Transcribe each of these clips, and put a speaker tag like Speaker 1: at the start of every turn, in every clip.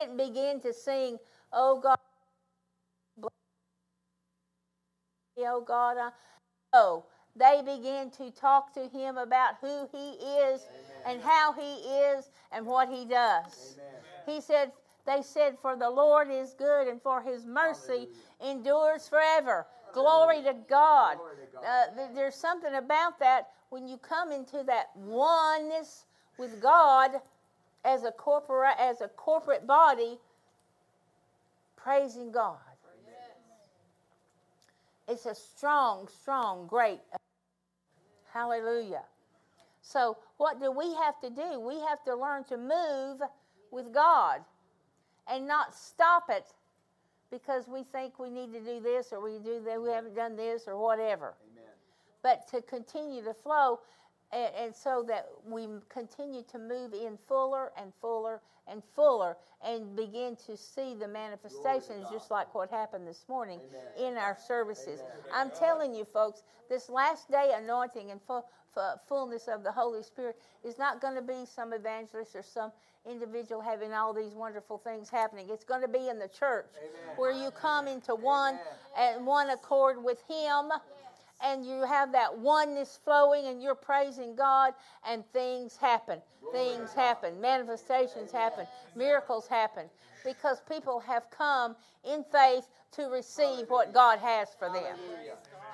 Speaker 1: didn't begin to sing, Oh God, oh God. I... No, they began to talk to him about who he is Amen. and how he is and what he does. Amen. He said, they said, For the Lord is good and for his mercy Hallelujah. endures forever. Glory to God. Glory to God. Uh, there's something about that when you come into that oneness with God as a corporate as a corporate body praising God. It's a strong, strong, great. Hallelujah. So, what do we have to do? We have to learn to move with God and not stop it because we think we need to do this or we do that we haven't done this or whatever. Amen. But to continue to flow and, and, so that we continue to move in fuller and fuller and fuller and begin to see the manifestations just like what happened this morning Amen. in our services. Amen. I'm telling you folks, this last day anointing and full, fullness of the Holy Spirit is not going to be some evangelist or some individual having all these wonderful things happening. It's going to be in the church Amen. where you come into one and one accord with Him and you have that oneness flowing and you're praising God and things happen. Things happen. Manifestations happen. Miracles happen because people have come in faith to receive what God has for them.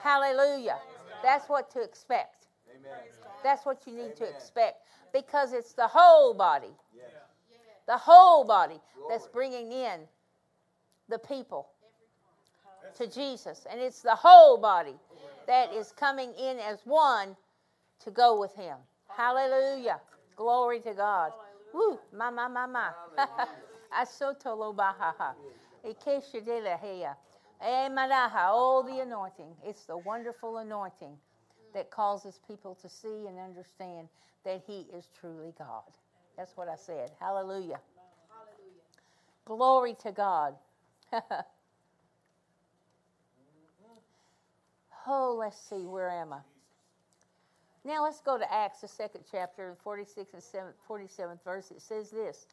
Speaker 1: Hallelujah. That's what to expect. That's what you need to expect because it's the whole body. The whole body that's bringing in the people to Jesus. And it's the whole body that is coming in as one to go with him. Hallelujah. Glory to God. Woo, ma ma ma ma. Asotolo bahaha. Ikeshadelaheya. Emanaha. All the anointing. It's the wonderful anointing that causes people to see and understand that he is truly God. That's what I said. Hallelujah. Hallelujah. Glory to God. Oh, let's see, where am I? Now let's go to Acts, the second chapter, 46 and 47th verse. It says this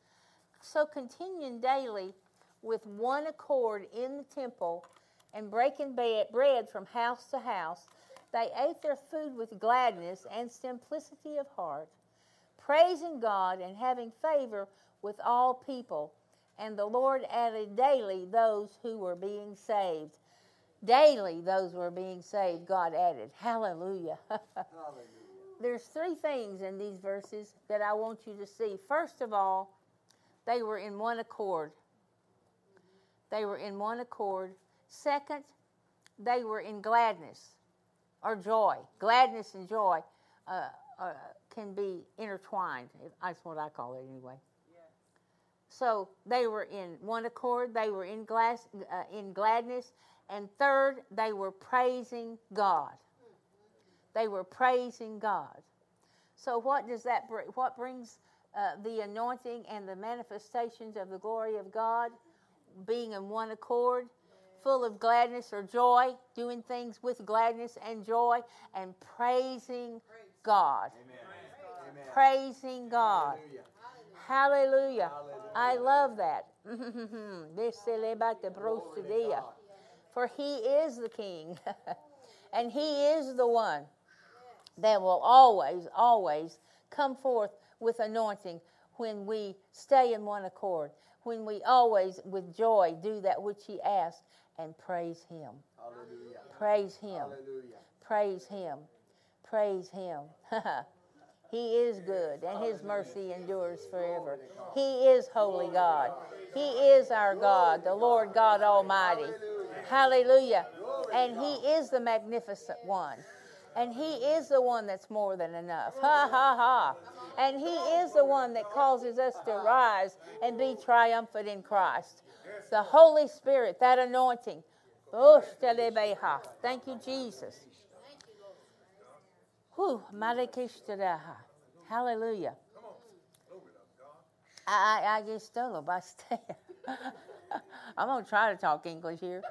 Speaker 1: So continuing daily with one accord in the temple and breaking bread from house to house, they ate their food with gladness and simplicity of heart, praising God and having favor with all people. And the Lord added daily those who were being saved. Daily, those were being saved, God added. Hallelujah. Hallelujah. There's three things in these verses that I want you to see. First of all, they were in one accord. They were in one accord. Second, they were in gladness or joy. Gladness and joy uh, uh, can be intertwined. That's what I call it anyway. So they were in one accord. They were in, glass, uh, in gladness and third, they were praising God. They were praising God. So what does that bring? What brings uh, the anointing and the manifestations of the glory of God? Being in one accord, full of gladness or joy, doing things with gladness and joy, and praising God. Amen. Praising God. Hallelujah. Hallelujah. I love that. for he is the king. and he is the one that will always, always come forth with anointing when we stay in one accord, when we always, with joy, do that which he asks and praise him. Hallelujah. Praise him. Hallelujah. Praise him. Praise him. he is good, and his mercy endures forever. He is holy God. He is our God, the Lord God Almighty. Hallelujah. And He is the magnificent one. And He is the one that's more than enough. Ha ha ha. And He is the one that causes us to rise and be triumphant in Christ. The Holy Spirit, that anointing. Oh, Thank you, Jesus. Hallelujah. I, I, I get stolen by I'm going to try to talk English here.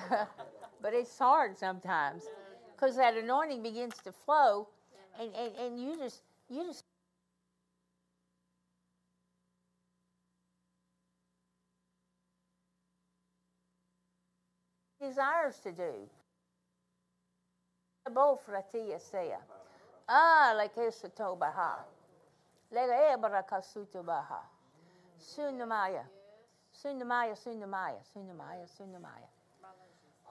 Speaker 1: but it's hard sometimes because that anointing begins to flow, and, and, and you just you just desires to do. Ah, like Esatobaha. Sundamaya. Sundamaya, Sundamaya, Sundamaya, Sundamaya.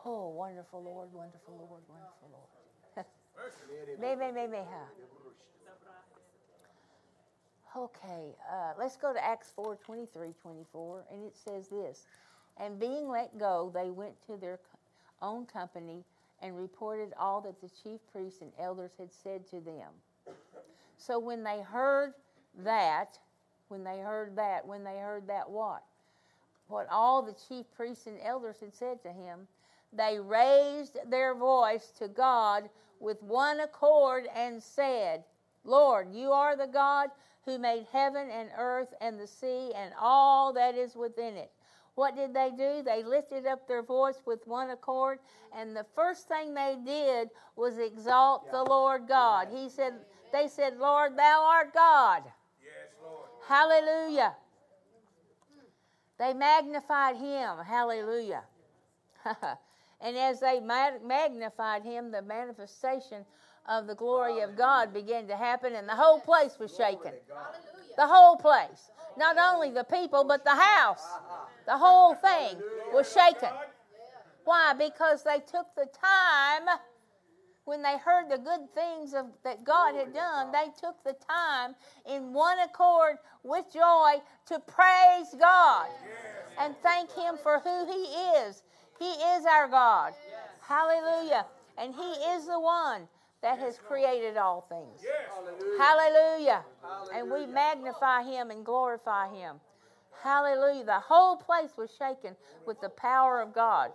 Speaker 1: Oh, wonderful Lord, wonderful Lord, wonderful Lord. me, me, me, me, ha. Okay, uh, let's go to Acts 4 23 24, and it says this And being let go, they went to their own company and reported all that the chief priests and elders had said to them. So when they heard that, when they heard that, when they heard that what? What all the chief priests and elders had said to him, they raised their voice to God with one accord and said, Lord, you are the God who made heaven and earth and the sea and all that is within it. What did they do? They lifted up their voice with one accord, and the first thing they did was exalt yeah. the Lord God. He said, They said, Lord, thou art God.
Speaker 2: Yes, Lord.
Speaker 1: Hallelujah. They magnified him. Hallelujah. and as they magnified him, the manifestation of the glory of God began to happen, and the whole place was shaken. The whole place. Not only the people, but the house. The whole thing was shaken. Why? Because they took the time when they heard the good things of, that God had done, they took the time in one accord with joy to praise God and thank Him for who He is. He is our God. Hallelujah. And He is the one that has created all things. Hallelujah. And we magnify Him and glorify Him. Hallelujah. The whole place was shaken with the power of God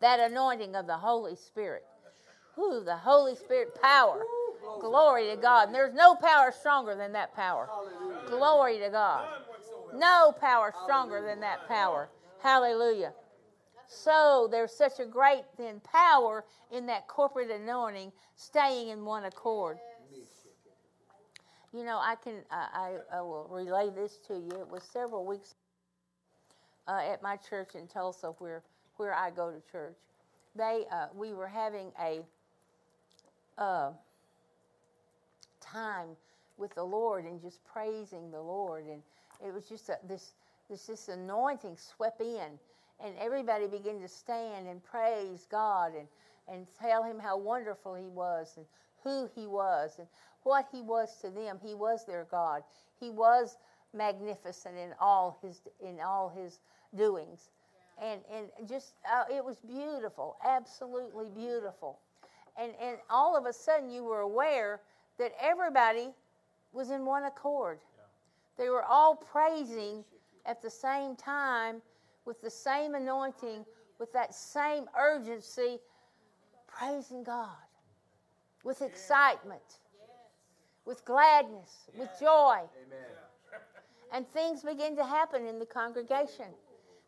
Speaker 1: that anointing of the Holy Spirit. Who the Holy Spirit power. Glory to God. And there's no power stronger than that power. Glory to God. No power stronger than that power. Hallelujah. So there's such a great then power in that corporate anointing, staying in one accord. You know, I can I, I will relay this to you. It was several weeks uh, at my church in Tulsa where where I go to church. They, uh, we were having a uh, time with the Lord and just praising the Lord, and it was just a, this, this, this anointing swept in, and everybody began to stand and praise God and, and tell Him how wonderful He was and who He was and what He was to them. He was their God. He was magnificent in all His in all His doings and and just uh, it was beautiful, absolutely beautiful, and and all of a sudden you were aware that everybody was in one accord. Yeah. They were all praising at the same time with the same anointing, with that same urgency, praising God with excitement, with gladness, with joy. And things begin to happen in the congregation.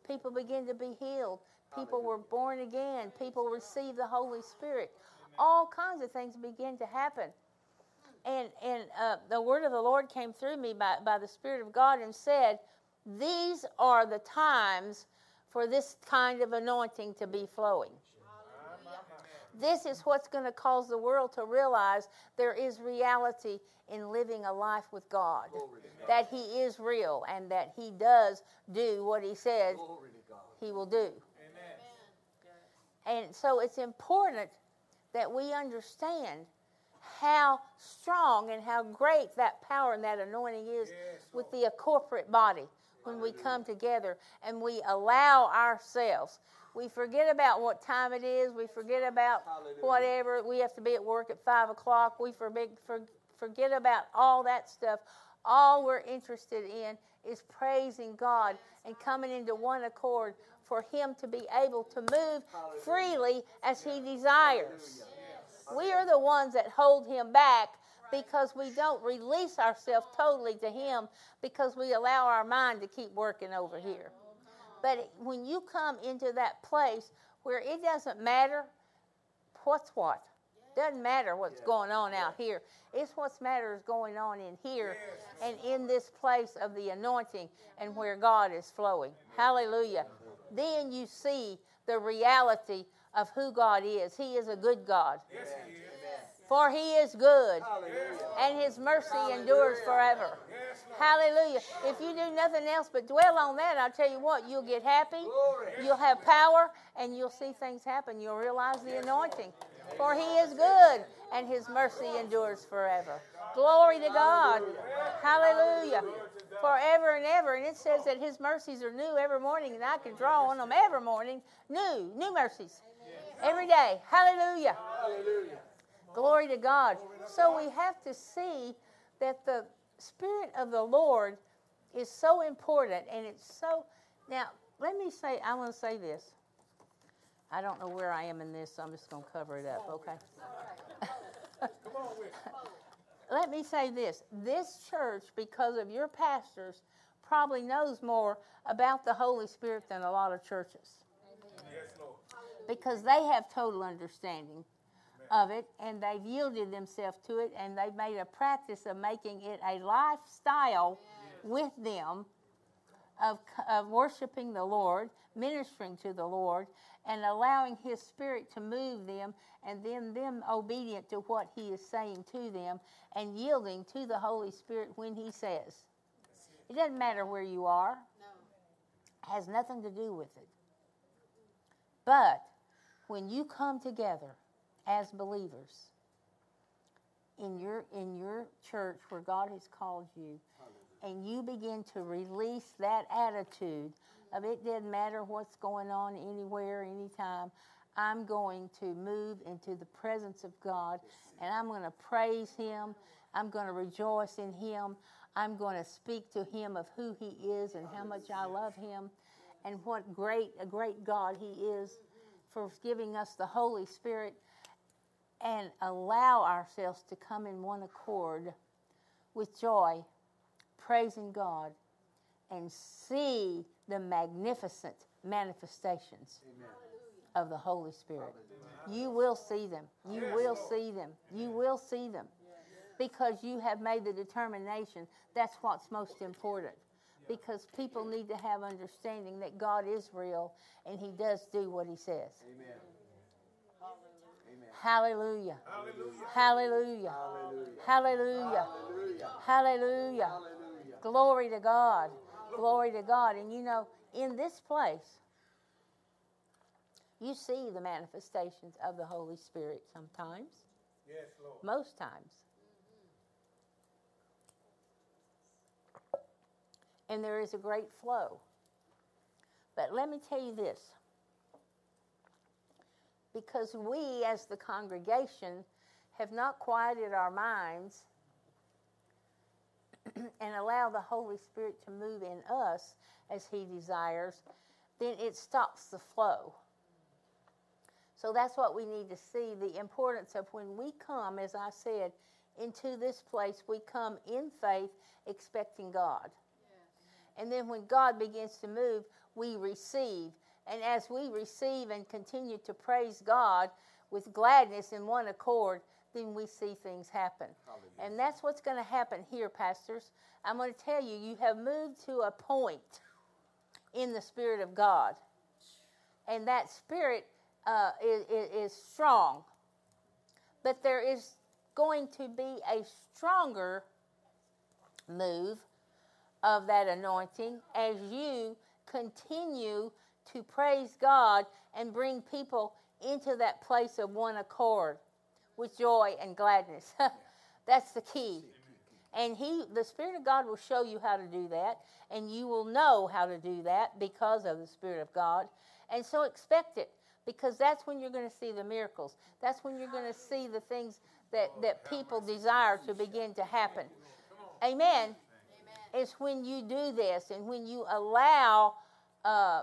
Speaker 1: People begin to be healed. People were born again. People received the Holy Spirit. All kinds of things begin to happen. And, and uh, the word of the Lord came through me by, by the Spirit of God and said, These are the times for this kind of anointing to be flowing. This is what's going to cause the world to realize there is reality in living a life with God. That He is real and that He does do what He says He will do. And so it's important that we understand how strong and how great that power and that anointing is with the corporate body when we come together and we allow ourselves we forget about what time it is. We forget about whatever. We have to be at work at 5 o'clock. We for, forget about all that stuff. All we're interested in is praising God and coming into one accord for Him to be able to move freely as He desires. We are the ones that hold Him back because we don't release ourselves totally to Him because we allow our mind to keep working over here. But when you come into that place where it doesn't matter what's what, doesn't matter what's going on out here. It's what's matters going on in here and in this place of the anointing and where God is flowing. Hallelujah. Then you see the reality of who God is. He is a good God.
Speaker 2: Yes, he is.
Speaker 1: For he is good, and his mercy endures forever. Hallelujah. If you do nothing else but dwell on that, I'll tell you what, you'll get happy, you'll have power, and you'll see things happen. You'll realize the anointing. For he is good, and his mercy endures forever. Glory to God. Hallelujah. Forever and ever. And it says that his mercies are new every morning, and I can draw on them every morning. New, new mercies. Every day. Hallelujah.
Speaker 3: Hallelujah.
Speaker 1: Glory to God. So we have to see that the Spirit of the Lord is so important and it's so. Now, let me say, I want to say this. I don't know where I am in this, so I'm just going to cover it up, okay?
Speaker 2: Come on.
Speaker 1: Let me say this. This church, because of your pastors, probably knows more about the Holy Spirit than a lot of churches
Speaker 2: Yes,
Speaker 1: because they have total understanding of it and they've yielded themselves to it and they've made a practice of making it a lifestyle with them of, of worshiping the Lord, ministering to the Lord, and allowing His Spirit to move them, and then them obedient to what He is saying to them, and yielding to the Holy Spirit when He says. It doesn't matter where you are. It has nothing to do with it. But when you come together as believers in your in your church where God has called you. And you begin to release that attitude of it doesn't matter what's going on anywhere anytime. I'm going to move into the presence of God and I'm going to praise him. I'm going to rejoice in him. I'm going to speak to him of who he is and how much I love him and what great a great God he is for giving us the Holy Spirit and allow ourselves to come in one accord with joy, praising God, and see the magnificent manifestations of the Holy Spirit. You will see them. You will see them. You will see them. Because you have made the determination that's what's most important. Because people need to have understanding that God is real and He does do what He says.
Speaker 3: Amen.
Speaker 1: Hallelujah.
Speaker 2: Hallelujah.
Speaker 1: Hallelujah.
Speaker 3: Hallelujah.
Speaker 1: Glory to God. Glory to God. And you know, in this place, you see the manifestations of the Holy Spirit sometimes.
Speaker 2: Yes, Lord.
Speaker 1: Most times. And there is a great flow. But let me tell you this because we, as the congregation, have not quieted our minds and allow the Holy Spirit to move in us as He desires, then it stops the flow. So that's what we need to see the importance of when we come, as I said, into this place, we come in faith expecting God. And then when God begins to move, we receive. And as we receive and continue to praise God with gladness in one accord, then we see things happen. And that's what's going to happen here, pastors. I'm going to tell you, you have moved to a point in the Spirit of God. And that Spirit uh, is, is strong. But there is going to be a stronger move of that anointing as you continue to praise God and bring people into that place of one accord with joy and gladness. That's the key. And he the spirit of God will show you how to do that and you will know how to do that because of the spirit of God. And so expect it because that's when you're going to see the miracles. That's when you're going to see the things that that people desire to begin to happen. Amen It's when you do this and when you allow, uh,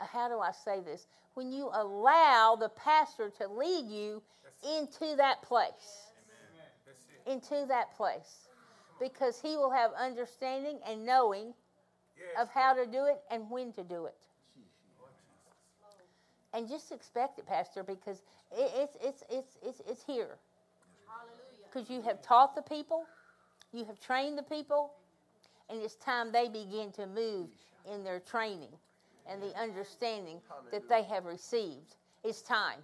Speaker 1: how do I say this? When you allow the pastor to lead you into that place.
Speaker 2: That's it.
Speaker 1: Into that place. Because he will have understanding and knowing
Speaker 2: Yes.
Speaker 1: of how to do it and when to do it. And just expect it, Pastor, because it's, it's, it's, it's, it's here. Because you have taught the people, you have trained the people, and it's time they begin to move in their training and the understanding that they have received. It's time.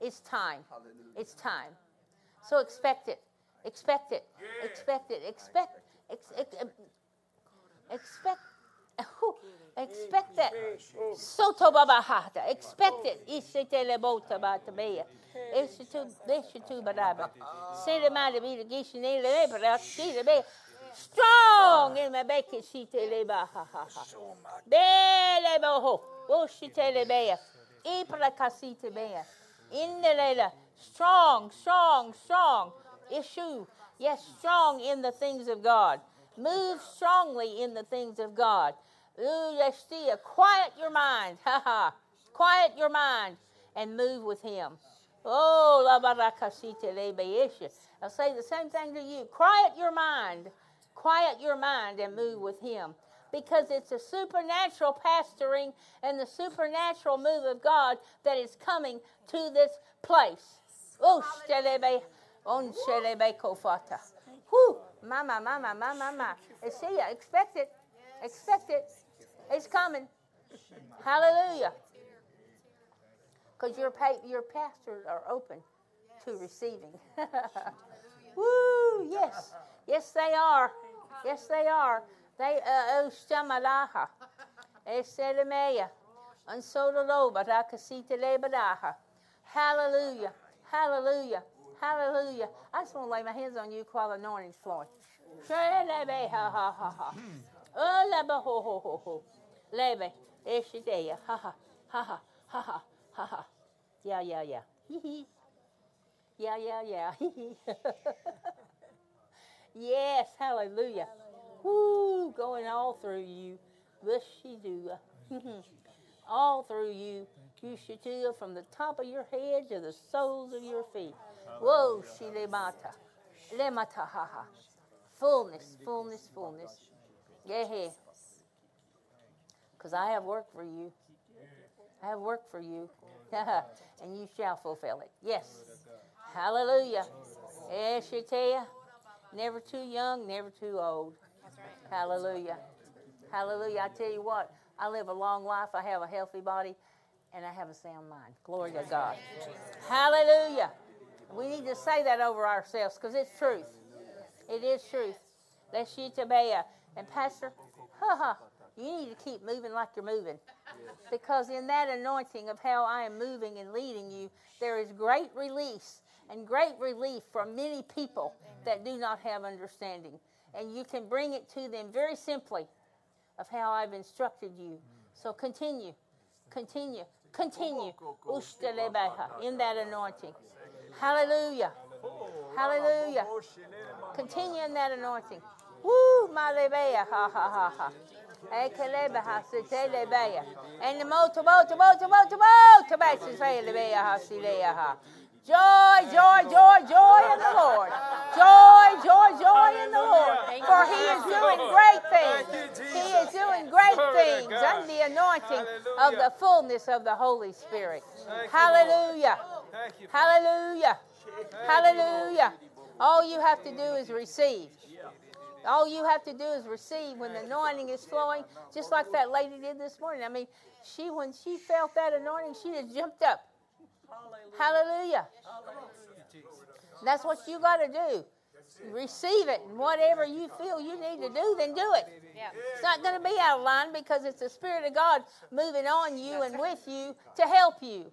Speaker 1: It's time. It's time. So expect it. Expect it. Expect it. Expect. Ex, ex, expect. Expect that. Soto babahata. Expect it. Ishite lebota batabea. Ishitu, ishitu badaba. Ah. Sele mada vida gishine lebra. Shile be. Strong in my beke shite leba ha ha ha. Bele boho. Oshite oh, lebea. Ipra kasite bea. In the lela. Strong, strong, strong. Issue. Yes, strong in the things of God. Move strongly in the things of God. Ooh, quiet your mind. Ha ha. Quiet your mind and move with Him. Oh, la barakasite I'll say the same thing to you. Quiet your mind. Quiet your mind and move with Him. Because it's a supernatural pastoring and the supernatural move of God that is coming to this place. Oh, on kofata. Whew, mama, mama, mama, mama. See ya. Expect it. Expect it. It's coming. Hallelujah. Because your, pa- your pastors are open to receiving. Woo, yes. Yes, they are. Yes, they are. They, uh, Ostamalaha. Eselemeya. Ansodolo, Barakasita Lebadaha. Hallelujah. Hallelujah. Hallelujah. I just want to lay my hands on you while the anointing's flowing. Ha ha ha ha. Oh, ho ho ho ho. Lebe. Eshideya. Ha ha. Ha ha. Ha ha. Ha ha. Yeah, yeah, yeah. yeah, yeah, yeah. yes, hallelujah. Woo, going all through you. Bushidua. all through you. Yushitua from the top of your head to the soles of your feet. Whoa, shilemata. Lemata ha ha. Fullness, fullness, fullness. Yeah. Because I have work for you. I have work for you. and you shall fulfill it. Yes. Hallelujah. yes, Eshetea. Never too young, never too old. Hallelujah. Hallelujah. I tell you what, I live a long life. I have a healthy body and I have a sound mind. Glory to God. Hallelujah. We need to say that over ourselves because it's truth. It is truth. Let's And Pastor, ha ha, you need to keep moving like you're moving. Because in that anointing of how I am moving and leading you, there is great release and great relief for many people that do not have understanding. And you can bring it to them very simply of how I've instructed you. So continue, continue, continue in that anointing. Hallelujah. Hallelujah. Continue in that anointing. Woo, malebea, ha ha ha ha. Ekelebeha sitelebeya. And the moto moto moto moto moto basiselebeya ha sileya Joy, joy, joy, joy in the Lord. Joy, joy, joy in the Lord. For He is doing great things. He is doing great things under the anointing of the fullness of the Holy Spirit. Hallelujah. Hallelujah. Hallelujah. All you have to do is receive. All you have to do is receive when the anointing is flowing, just like that lady did this morning. I mean, she when she felt that anointing, she just jumped up. Hallelujah. That's what you got to do. Receive it, and whatever you feel you need to do, then do it. Yeah. It's not going to be out of line because it's the Spirit of God moving on you and with you to help you.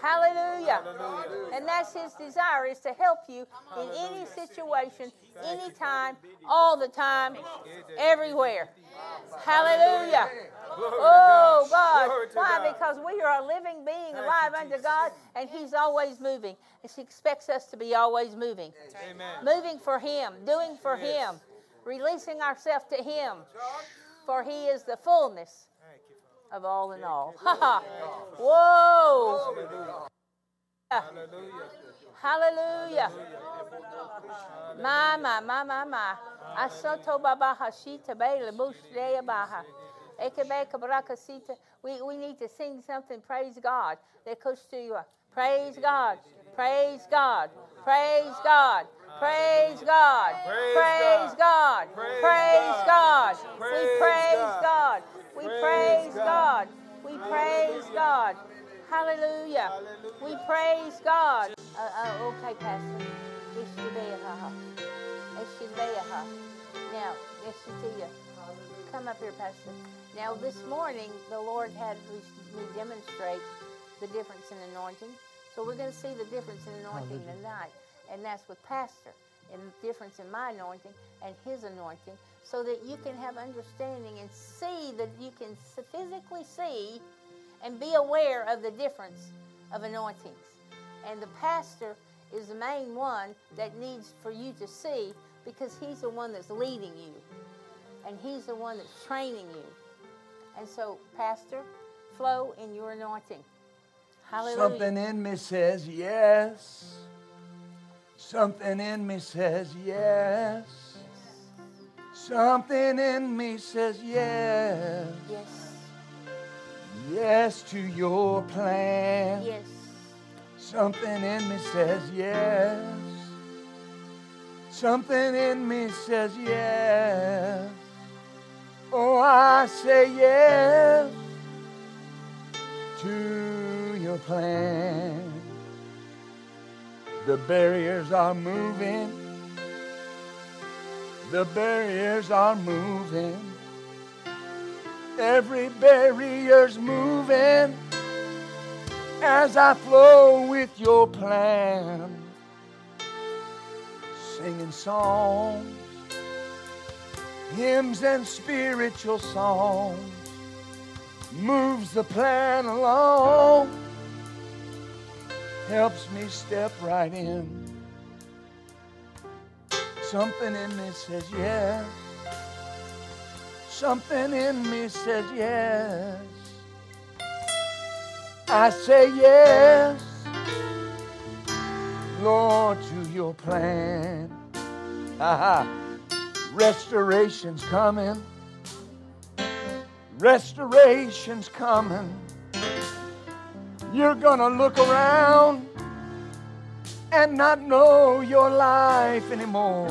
Speaker 1: Hallelujah. Hallelujah. And that's his desire is to help you in any situation, anytime, all the time, everywhere. Hallelujah. Oh God. Why? Because we are a living being alive unto God and He's always moving. And He expects us to be always moving. Moving for Him, doing for Him, releasing ourselves to Him. For He is the fullness of all in all. Whoa. Hallelujah. Hallelujah. Ma, ma, ma, ma, ma. Asoto baba hashita bele bushleya baha. We, we need to sing something. Praise God. They custody. Praise God. Praise God. Praise God. Praise God. Praise God. Praise God. We praise God. We praise God. We praise God. Hallelujah. We praise God. Uh, uh, okay, Pastor. Ishtabeaha. Ishtabeaha. Now, Ishtabeaha. Come up here, Pastor. Now, this morning, the Lord had me demonstrate the difference in anointing. So we're going to see the difference in anointing tonight. And that's with Pastor, and the difference in my anointing and his anointing, so that you can have understanding and see that you can physically see and be aware of the difference of anointings. And the pastor is the main one that needs for you to see because he's the one that's leading you and he's the one that's training you. And so, Pastor, flow in your anointing. Hallelujah.
Speaker 3: Something in me says yes. Something in me says yes. Something in me says yes.
Speaker 1: Yes.
Speaker 3: Yes to your plan.
Speaker 1: Yes.
Speaker 3: Something in me says yes. Something in me says yes. Oh, I say yes to your plan. The barriers are moving. The barriers are moving. Every barrier's moving as I flow with your plan. Singing songs, hymns, and spiritual songs moves the plan along, helps me step right in. Something in me says yes. Something in me says yes. I say yes, Lord, to your plan. Aha. Restoration's coming. Restoration's coming. You're gonna look around and not know your life anymore.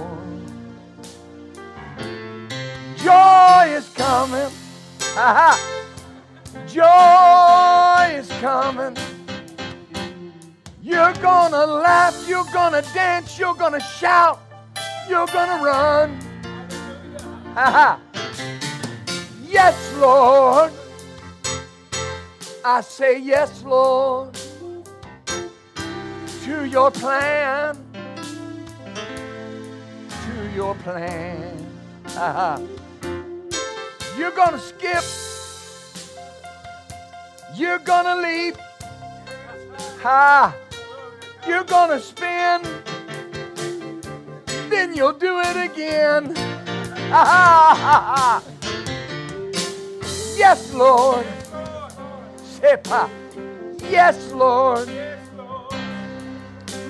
Speaker 3: Joy is coming. Aha. Joy is coming. You're gonna laugh, you're gonna dance, you're gonna shout, you're gonna run. Aha. Yes, Lord. I say yes, Lord, to your plan. To your plan. Aha. You're gonna skip. You're gonna leap. Ha! You're gonna spin. Then you'll do it again. Ha ha ha. Yes, Lord. Sepa. Yes, Lord.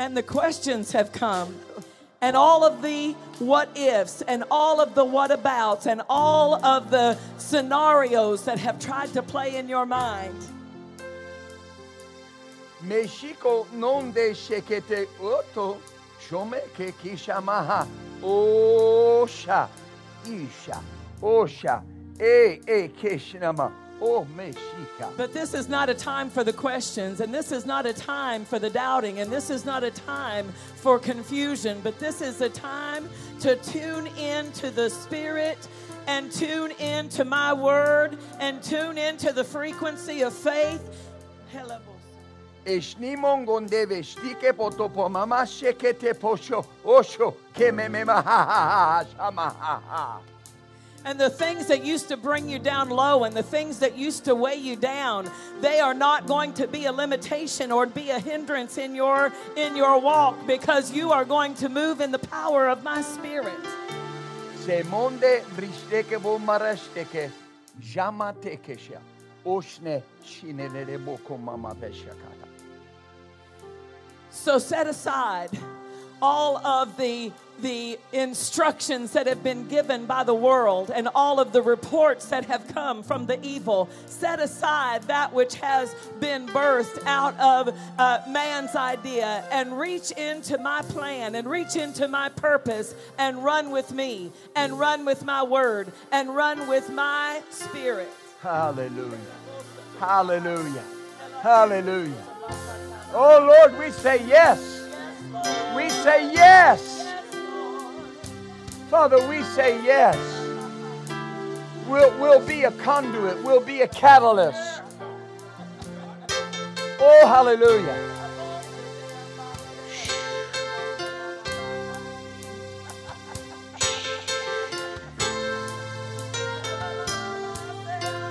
Speaker 4: and the questions have come. And all of the what ifs and all of the what abouts and all of the scenarios that have tried to play in your mind.
Speaker 3: Mexico non oto osha isha osha e e
Speaker 4: but this is not a time for the questions and this is not a time for the doubting and this is not a time for confusion but this is a time to tune in to the spirit and tune in to my word and tune in to the frequency of faith.
Speaker 3: Gondeve potopo mama ha ha ha ha ha
Speaker 4: And the things that used to bring you down low and the things that used to weigh you down, they are not going to be a limitation or be a hindrance in your in your walk because you are going to move in the power of my spirit.
Speaker 3: Se monde rishteke bo marashteke jama tekesha Oshne shinelele boko mama beshakata.
Speaker 4: So set aside all of the the instructions that have been given by the world and all of the reports that have come from the evil. Set aside that which has been birthed out of uh, man's idea and reach into my plan and reach into my purpose and run with me and run with my word and run with my spirit.
Speaker 3: Hallelujah. Hallelujah. Hallelujah. Oh Lord, we say yes. We say yes. Father, we say yes. We'll, we'll be a conduit, we'll be a catalyst. Oh, hallelujah.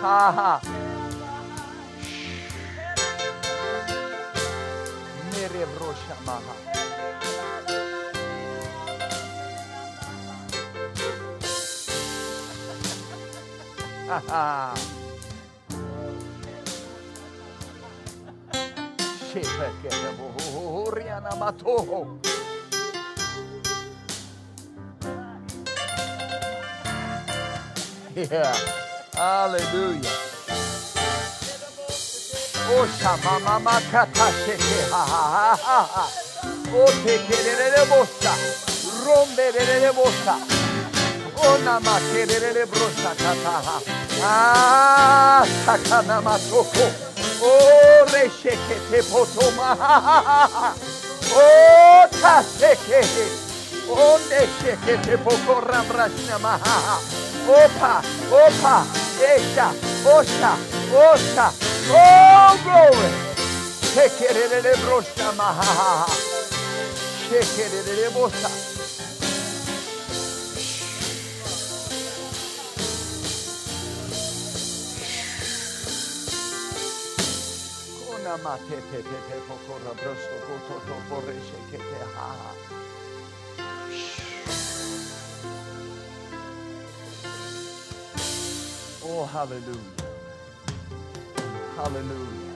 Speaker 3: Ha ha. Mere brosha Yeah. Hallelujah. Oh, o shama mama kata sheke ha ha ha ha ha. O oh, teke re re re bosa. Rombe re re re bosa. O oh, nama ke re re re brosa kata ha. Ah, sakana matoko. O re sheke te poto ma ha ha ha ha. O ta sheke he. O ne sheke te poko ramrashna ma ha ha. Opa, opa, esha, osha, osha. Oh, glory. Shekerere brosha maha. Shekerere te te te pokora brosto to ha. Oh, hallelujah. Hallelujah.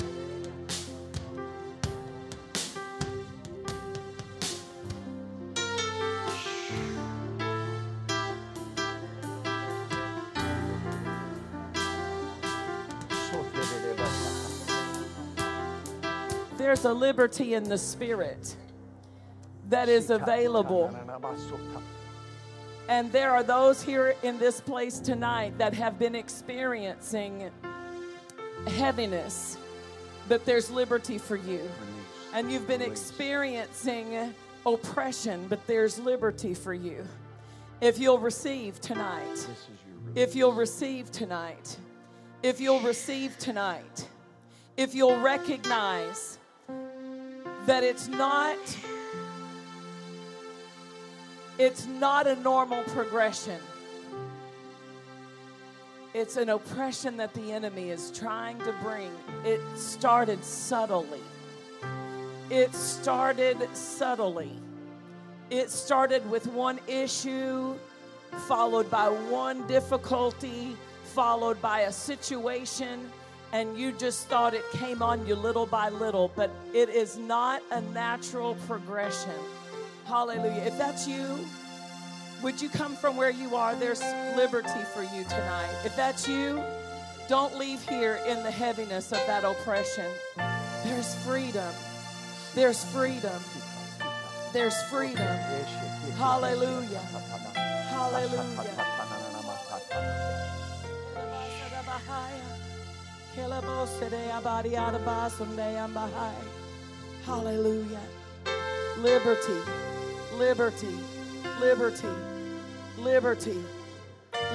Speaker 4: There's a liberty in the spirit that is available. And there are those here in this place tonight that have been experiencing heaviness, but there's liberty for you. And you've been experiencing oppression, but there's liberty for you. If you'll receive tonight, if you'll receive tonight, if you'll receive tonight, if you'll recognize that it's not it's not a normal progression. It's an oppression that the enemy is trying to bring. It started subtly. It started subtly. It started with one issue, followed by one difficulty, followed by a situation, and you just thought it came on you little by little, but it is not a natural progression. Hallelujah. If that's you, would you come from where you are? There's liberty for you tonight. If that's you, don't leave here in the heaviness of that oppression. There's freedom. There's freedom. There's freedom. Hallelujah. Hallelujah. Hallelujah. Liberty, liberty, liberty, liberty,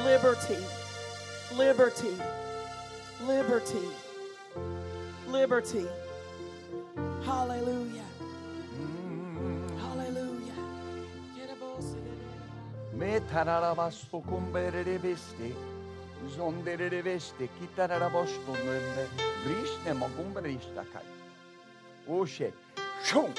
Speaker 4: liberty, liberty, liberty, liberty. Hallelujah. Hallelujah.
Speaker 3: Zondere le veste, chitarra la vostra, brishne, ma gumbrishta kai. Oşe, şum!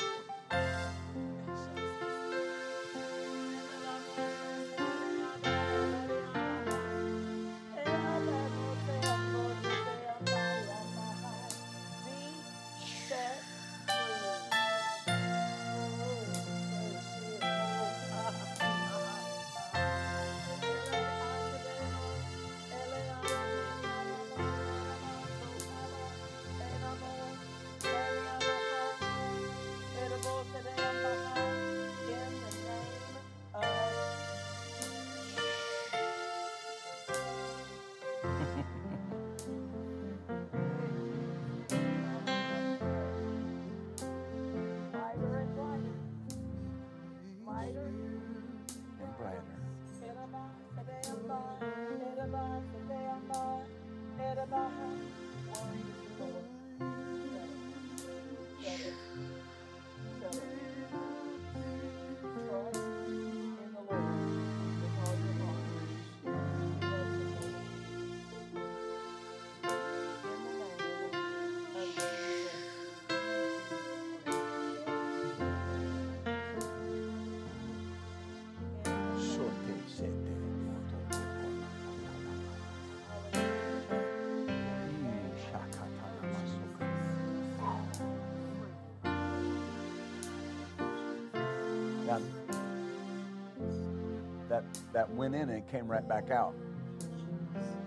Speaker 3: That, that went in and came right back out.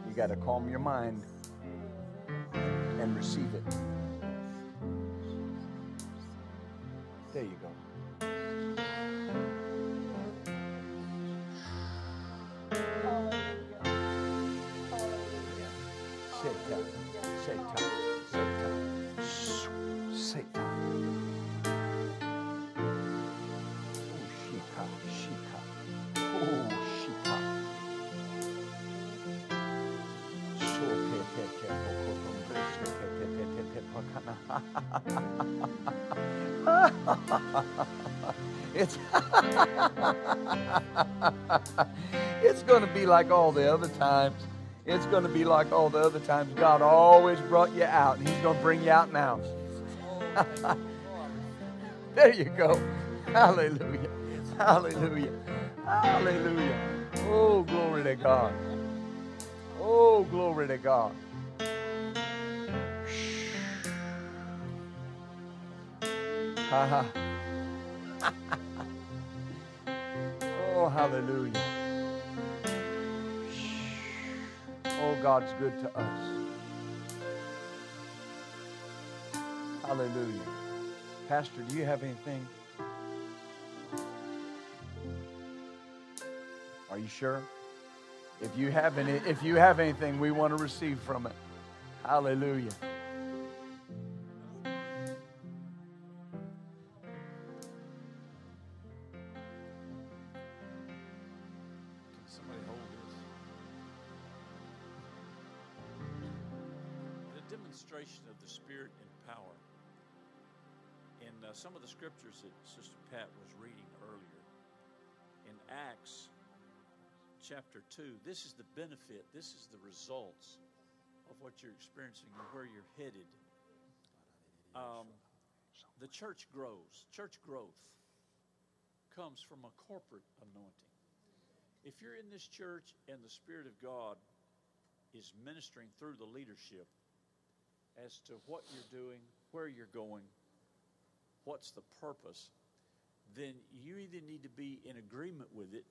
Speaker 3: You got to calm your mind It's it's going to be like all the other times. It's going to be like all the other times. God always brought you out, and He's going to bring you out now. there you go. Hallelujah. Hallelujah. Hallelujah. Oh, glory to God. Oh, glory to God. Oh, hallelujah. Oh, God's good to us. Hallelujah. Pastor, do you have anything? Are you sure? If you have any, if you have anything, we want to receive from it. Hallelujah.
Speaker 2: Somebody hold this? The demonstration of the Spirit and power. In uh, some of the scriptures that Sister Pat was reading earlier, in Acts chapter 2, this is the benefit, this is the results of what you're experiencing and where you're headed. Um, the church grows. Church growth comes from a corporate anointing. If you're in this church and the Spirit of God is ministering through the leadership as to what you're doing, where you're going, what's the purpose, then you either need to be in agreement with it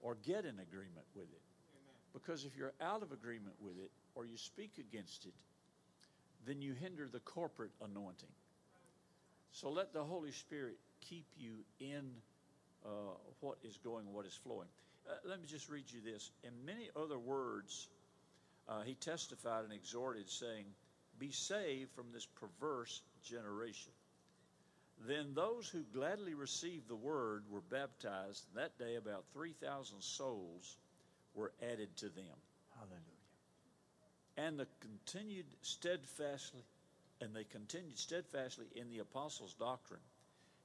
Speaker 2: or get in agreement with it. Because if you're out of agreement with it or you speak against it, then you hinder the corporate anointing. So let the Holy Spirit keep you in uh, what is going, what is flowing. Uh, let me just read you this. In many other words, uh, he testified and exhorted, saying, Be saved from this perverse generation. Then those who gladly received the word were baptized. That day, about 3,000 souls were added to them.
Speaker 3: Hallelujah.
Speaker 2: And the continued steadfastly, and they continued steadfastly in the apostles' doctrine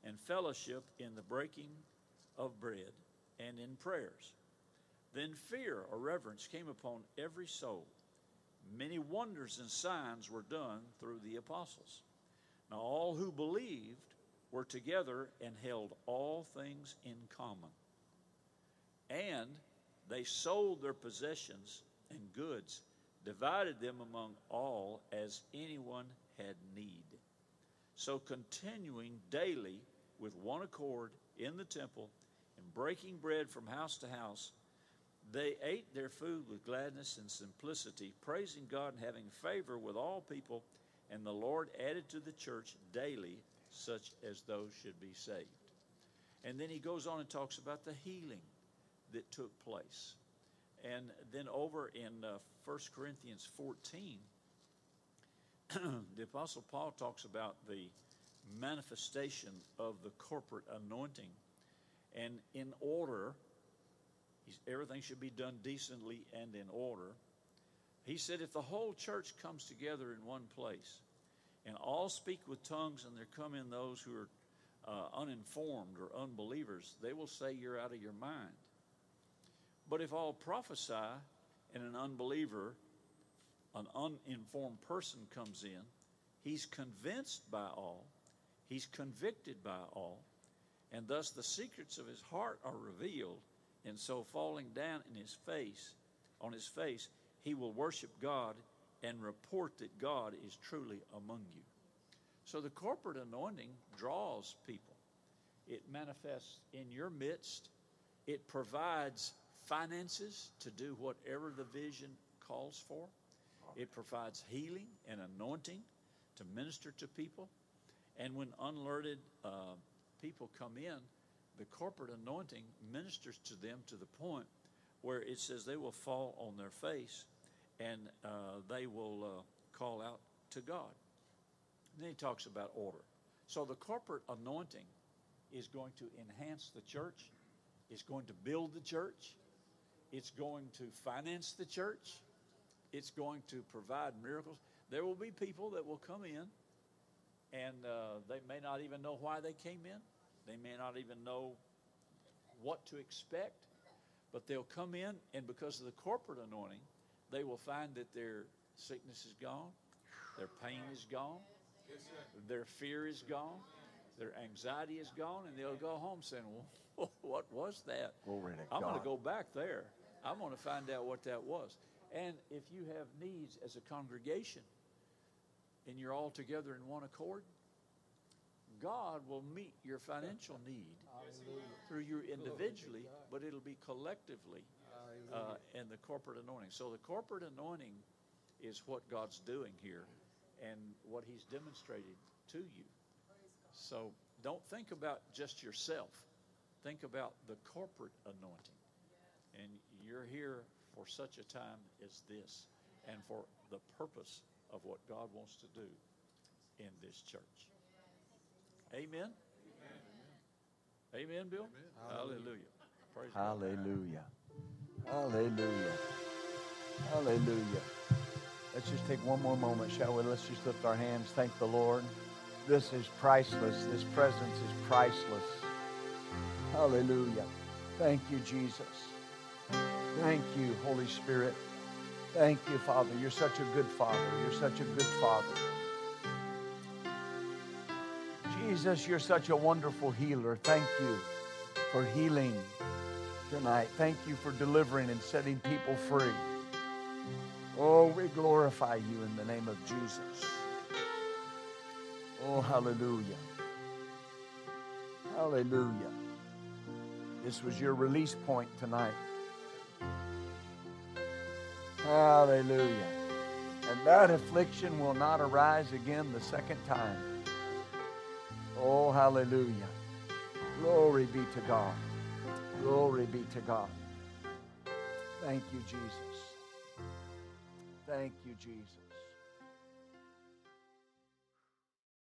Speaker 2: and fellowship in the breaking of bread and in prayers. Then fear or reverence came upon every soul. Many wonders and signs were done through the apostles. Now all who believed were together and held all things in common. And they sold their possessions and goods, divided them among all as anyone had need. So continuing daily with one accord in the temple breaking bread from house to house, they ate their food with gladness and simplicity, praising God and having favor with all people. And the Lord added to the church daily such as those should be saved. And then he goes on and talks about the healing that took place. And then over in uh, 1 Corinthians 14, the Apostle Paul talks about the manifestation of the corporate anointing. And in order, everything should be done decently and in order. He said, if the whole church comes together in one place and all speak with tongues and there come in those who are uh, uninformed or unbelievers, they will say you're out of your mind. But if all prophesy and an unbeliever, an uninformed person comes in, he's convinced by all, he's convicted by all, and thus the secrets of his heart are revealed. And so, falling down in his face, on his face, he will worship God and report that God is truly among you. So, the corporate anointing draws people, it manifests in your midst it provides finances to do whatever the vision calls for. It provides healing and anointing to minister to people. And when unlearned uh, people come in, the corporate anointing ministers to them to the point where it says they will fall on their face and uh, they will uh, call out to God. And then he talks about order. So the corporate anointing is going to enhance the church, it's going to build the church, it's going to finance the church, it's going to provide miracles. There will be people that will come in and uh, they may not even know why they came in. They may not even know what to expect, but they'll come in, and because of the corporate anointing, they will find that their sickness is gone, their pain is gone, their fear is gone, their anxiety is gone, and they'll go home saying, Well, what was that? I'm going to go back there. I'm going to find out what that was. And if you have needs as a congregation and you're all together in one accord, God will meet your financial need through you individually, but it'll be collectively uh, in the corporate anointing. So the corporate anointing is what God's doing here and what He's demonstrated to you. So don't think about just yourself. Think about the corporate anointing. And you're here for such a time as this and for the purpose of what God wants to do in this church. Amen. Amen, Bill? Hallelujah.
Speaker 3: Hallelujah. Hallelujah. Hallelujah. Let's just take one more moment, shall we? Let's just lift our hands. Thank the Lord. This is priceless. This presence is priceless. Hallelujah. Thank you, Jesus. Thank you, Holy Spirit. Thank you, Father. You're such a good Father. You're such a good Father. Jesus, you're such a wonderful healer. Thank you for healing tonight. Thank you for delivering and setting people free. Oh, we glorify you in the name of Jesus. Oh, hallelujah. Hallelujah. This was your release point tonight. Hallelujah. And that affliction will not arise again the second time. Oh, hallelujah. Glory be to God. Glory be to God. Thank you, Jesus. Thank you, Jesus.